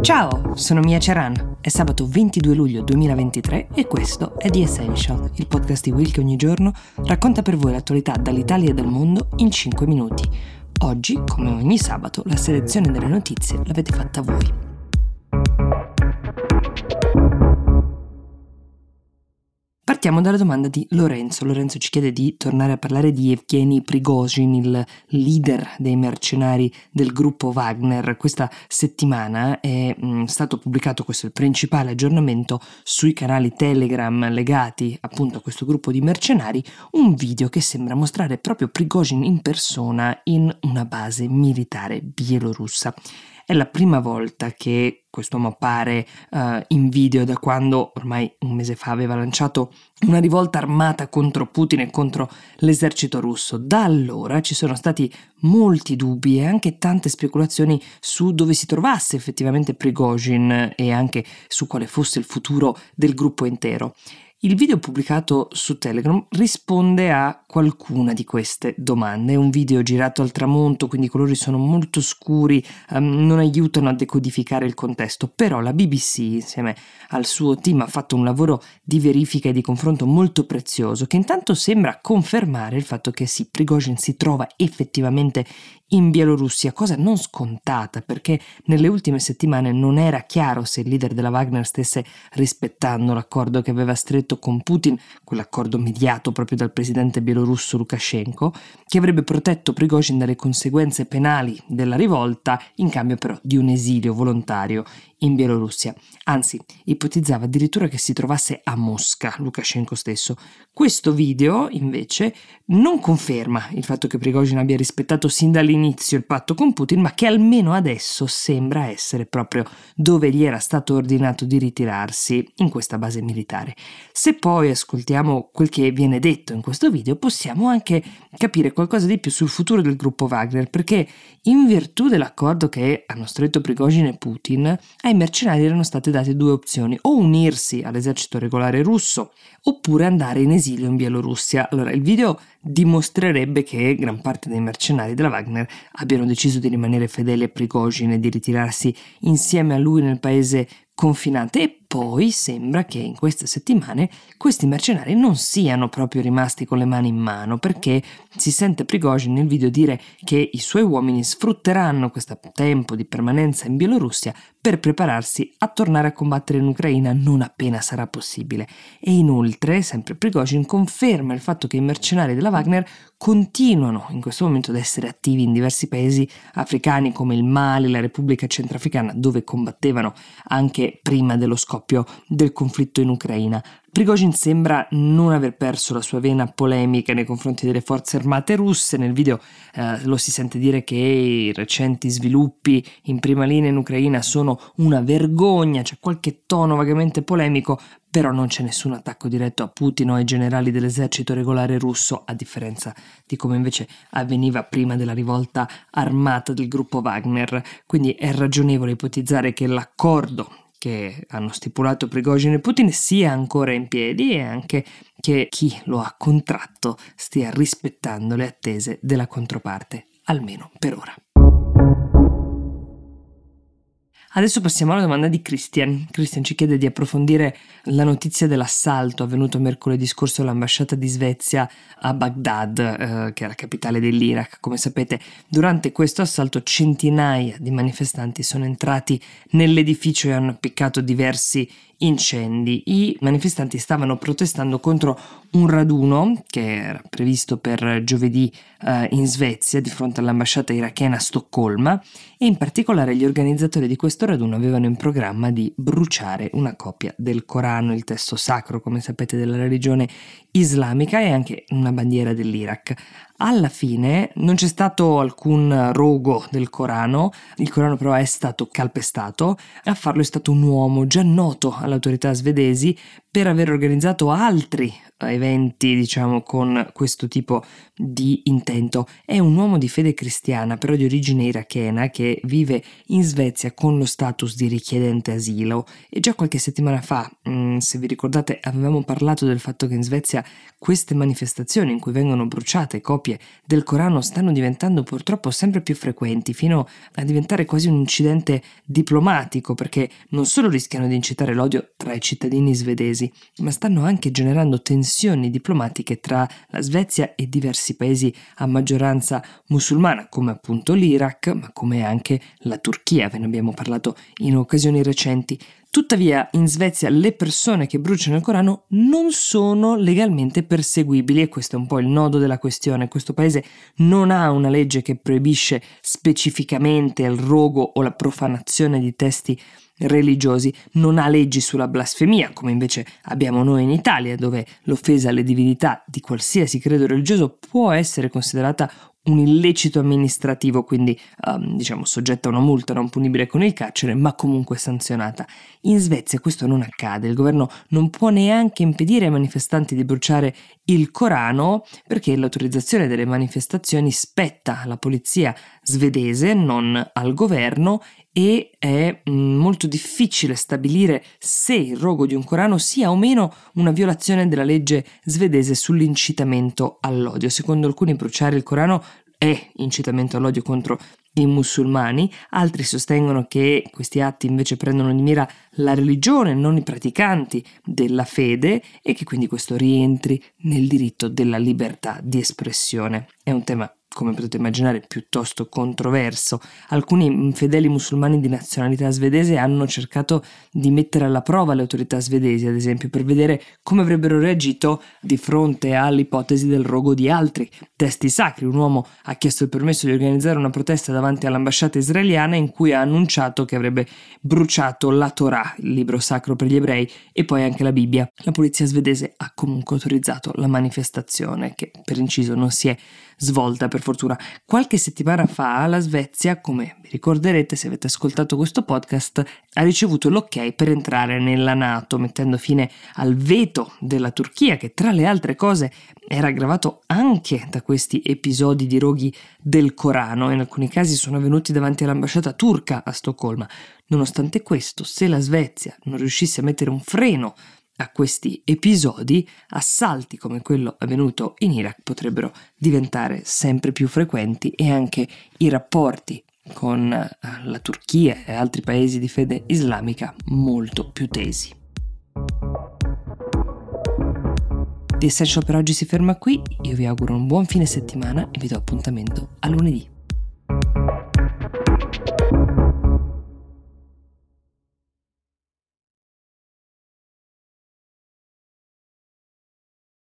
Ciao, sono Mia Ceran. È sabato 22 luglio 2023 e questo è The Essential, il podcast di Will che ogni giorno racconta per voi l'attualità dall'Italia e dal mondo in 5 minuti. Oggi, come ogni sabato, la selezione delle notizie l'avete fatta voi. Partiamo dalla domanda di Lorenzo. Lorenzo ci chiede di tornare a parlare di Evgeny Prigozhin, il leader dei mercenari del gruppo Wagner. Questa settimana è mh, mm, stato pubblicato, questo il principale aggiornamento, sui canali Telegram legati appunto a questo gruppo di mercenari, un video che sembra mostrare proprio Prigozhin in persona in una base militare bielorussa. È la prima volta che quest'uomo appare uh, in video da quando ormai un mese fa aveva lanciato una rivolta armata contro Putin e contro l'esercito russo. Da allora ci sono stati molti dubbi e anche tante speculazioni su dove si trovasse effettivamente Prigozhin e anche su quale fosse il futuro del gruppo intero. Il video pubblicato su Telegram risponde a qualcuna di queste domande. È un video girato al tramonto, quindi i colori sono molto scuri, um, non aiutano a decodificare il contesto, però la BBC insieme al suo team ha fatto un lavoro di verifica e di confronto molto prezioso che intanto sembra confermare il fatto che sì, Prigozhin si trova effettivamente in Bielorussia, cosa non scontata perché nelle ultime settimane non era chiaro se il leader della Wagner stesse rispettando l'accordo che aveva stretto con Putin, quell'accordo mediato proprio dal presidente bielorusso Lukashenko, che avrebbe protetto Prigozhin dalle conseguenze penali della rivolta in cambio però di un esilio volontario in Bielorussia. Anzi, ipotizzava addirittura che si trovasse a Mosca, Lukashenko stesso. Questo video, invece, non conferma il fatto che Prigozhin abbia rispettato sin dall'inizio il patto con Putin, ma che almeno adesso sembra essere proprio dove gli era stato ordinato di ritirarsi in questa base militare. Se poi ascoltiamo quel che viene detto in questo video, possiamo anche capire qualcosa di più sul futuro del gruppo Wagner, perché in virtù dell'accordo che hanno stretto Prigozhin e Putin, ai mercenari erano state date due opzioni, o unirsi all'esercito regolare russo oppure andare in esilio in Bielorussia. Allora, il video dimostrerebbe che gran parte dei mercenari della Wagner abbiano deciso di rimanere fedeli a Prigozhin e di ritirarsi insieme a lui nel paese confinante. E poi sembra che in queste settimane questi mercenari non siano proprio rimasti con le mani in mano perché si sente Prigozhin nel video dire che i suoi uomini sfrutteranno questo tempo di permanenza in Bielorussia per prepararsi a tornare a combattere in Ucraina non appena sarà possibile. E inoltre sempre Prigozhin conferma il fatto che i mercenari della Wagner continuano in questo momento ad essere attivi in diversi paesi africani come il Mali, la Repubblica Centrafricana dove combattevano anche prima dello scoppio del conflitto in Ucraina. Prigozhin sembra non aver perso la sua vena polemica nei confronti delle forze armate russe. Nel video eh, lo si sente dire che i recenti sviluppi in prima linea in Ucraina sono una vergogna, c'è qualche tono vagamente polemico, però non c'è nessun attacco diretto a Putin o ai generali dell'esercito regolare russo, a differenza di come invece avveniva prima della rivolta armata del gruppo Wagner. Quindi è ragionevole ipotizzare che l'accordo che hanno stipulato Prigozhin e Putin sia ancora in piedi e anche che chi lo ha contratto stia rispettando le attese della controparte, almeno per ora. Adesso passiamo alla domanda di Christian. Christian ci chiede di approfondire la notizia dell'assalto avvenuto mercoledì scorso all'ambasciata di Svezia a Baghdad, eh, che è la capitale dell'Iraq. Come sapete, durante questo assalto centinaia di manifestanti sono entrati nell'edificio e hanno appiccato diversi incendi. I manifestanti stavano protestando contro un raduno che era previsto per giovedì eh, in Svezia di fronte all'ambasciata irachena a Stoccolma e in particolare gli organizzatori di questo raduno avevano in programma di bruciare una copia del Corano, il testo sacro, come sapete, della religione islamica e anche una bandiera dell'Iraq. Alla fine non c'è stato alcun rogo del Corano, il Corano però è stato calpestato, a farlo è stato un uomo già noto alle autorità svedesi per aver organizzato altri eventi, diciamo, con questo tipo di intento. È un uomo di fede cristiana, però di origine irachena, che vive in Svezia con lo status di richiedente asilo. E già qualche settimana fa, mm, se vi ricordate, avevamo parlato del fatto che in Svezia queste manifestazioni in cui vengono bruciate copie copie del Corano stanno diventando purtroppo sempre più frequenti, fino a diventare quasi un incidente diplomatico, perché non solo rischiano di incitare l'odio tra i cittadini svedesi, ma stanno anche generando tensioni diplomatiche tra la Svezia e diversi paesi a maggioranza musulmana, come appunto l'Iraq, ma come anche la Turchia, ve ne abbiamo parlato in occasioni recenti. Tuttavia in Svezia le persone che bruciano il Corano non sono legalmente perseguibili e questo è un po' il nodo della questione. Questo paese non ha una legge che proibisce specificamente il rogo o la profanazione di testi religiosi, non ha leggi sulla blasfemia, come invece abbiamo noi in Italia, dove l'offesa alle divinità di qualsiasi credo religioso può essere considerata un illecito amministrativo, quindi um, diciamo soggetta a una multa non punibile con il carcere, ma comunque sanzionata. In Svezia questo non accade, il governo non può neanche impedire ai manifestanti di bruciare il Corano perché l'autorizzazione delle manifestazioni spetta alla polizia svedese, non al governo e è mm, molto difficile stabilire se il rogo di un Corano sia o meno una violazione della legge svedese sull'incitamento all'odio. Secondo alcuni bruciare il Corano è incitamento all'odio contro i musulmani, altri sostengono che questi atti invece prendono di mira la religione, non i praticanti della fede e che quindi questo rientri nel diritto della libertà di espressione. È un tema come potete immaginare, piuttosto controverso. Alcuni fedeli musulmani di nazionalità svedese hanno cercato di mettere alla prova le autorità svedesi, ad esempio, per vedere come avrebbero reagito di fronte all'ipotesi del rogo di altri testi sacri. Un uomo ha chiesto il permesso di organizzare una protesta davanti all'ambasciata israeliana in cui ha annunciato che avrebbe bruciato la Torah, il libro sacro per gli ebrei, e poi anche la Bibbia. La polizia svedese ha comunque autorizzato la manifestazione, che per inciso non si è svolta per fortuna. Qualche settimana fa la Svezia, come vi ricorderete se avete ascoltato questo podcast, ha ricevuto l'ok per entrare nella Nato, mettendo fine al veto della Turchia che tra le altre cose era aggravato anche da questi episodi di roghi del Corano, in alcuni casi sono avvenuti davanti all'ambasciata turca a Stoccolma. Nonostante questo, se la Svezia non riuscisse a mettere un freno a questi episodi, assalti come quello avvenuto in Iraq potrebbero diventare sempre più frequenti e anche i rapporti con eh, la Turchia e altri paesi di fede islamica molto più tesi. The Essential per oggi si ferma qui, io vi auguro un buon fine settimana e vi do appuntamento a lunedì.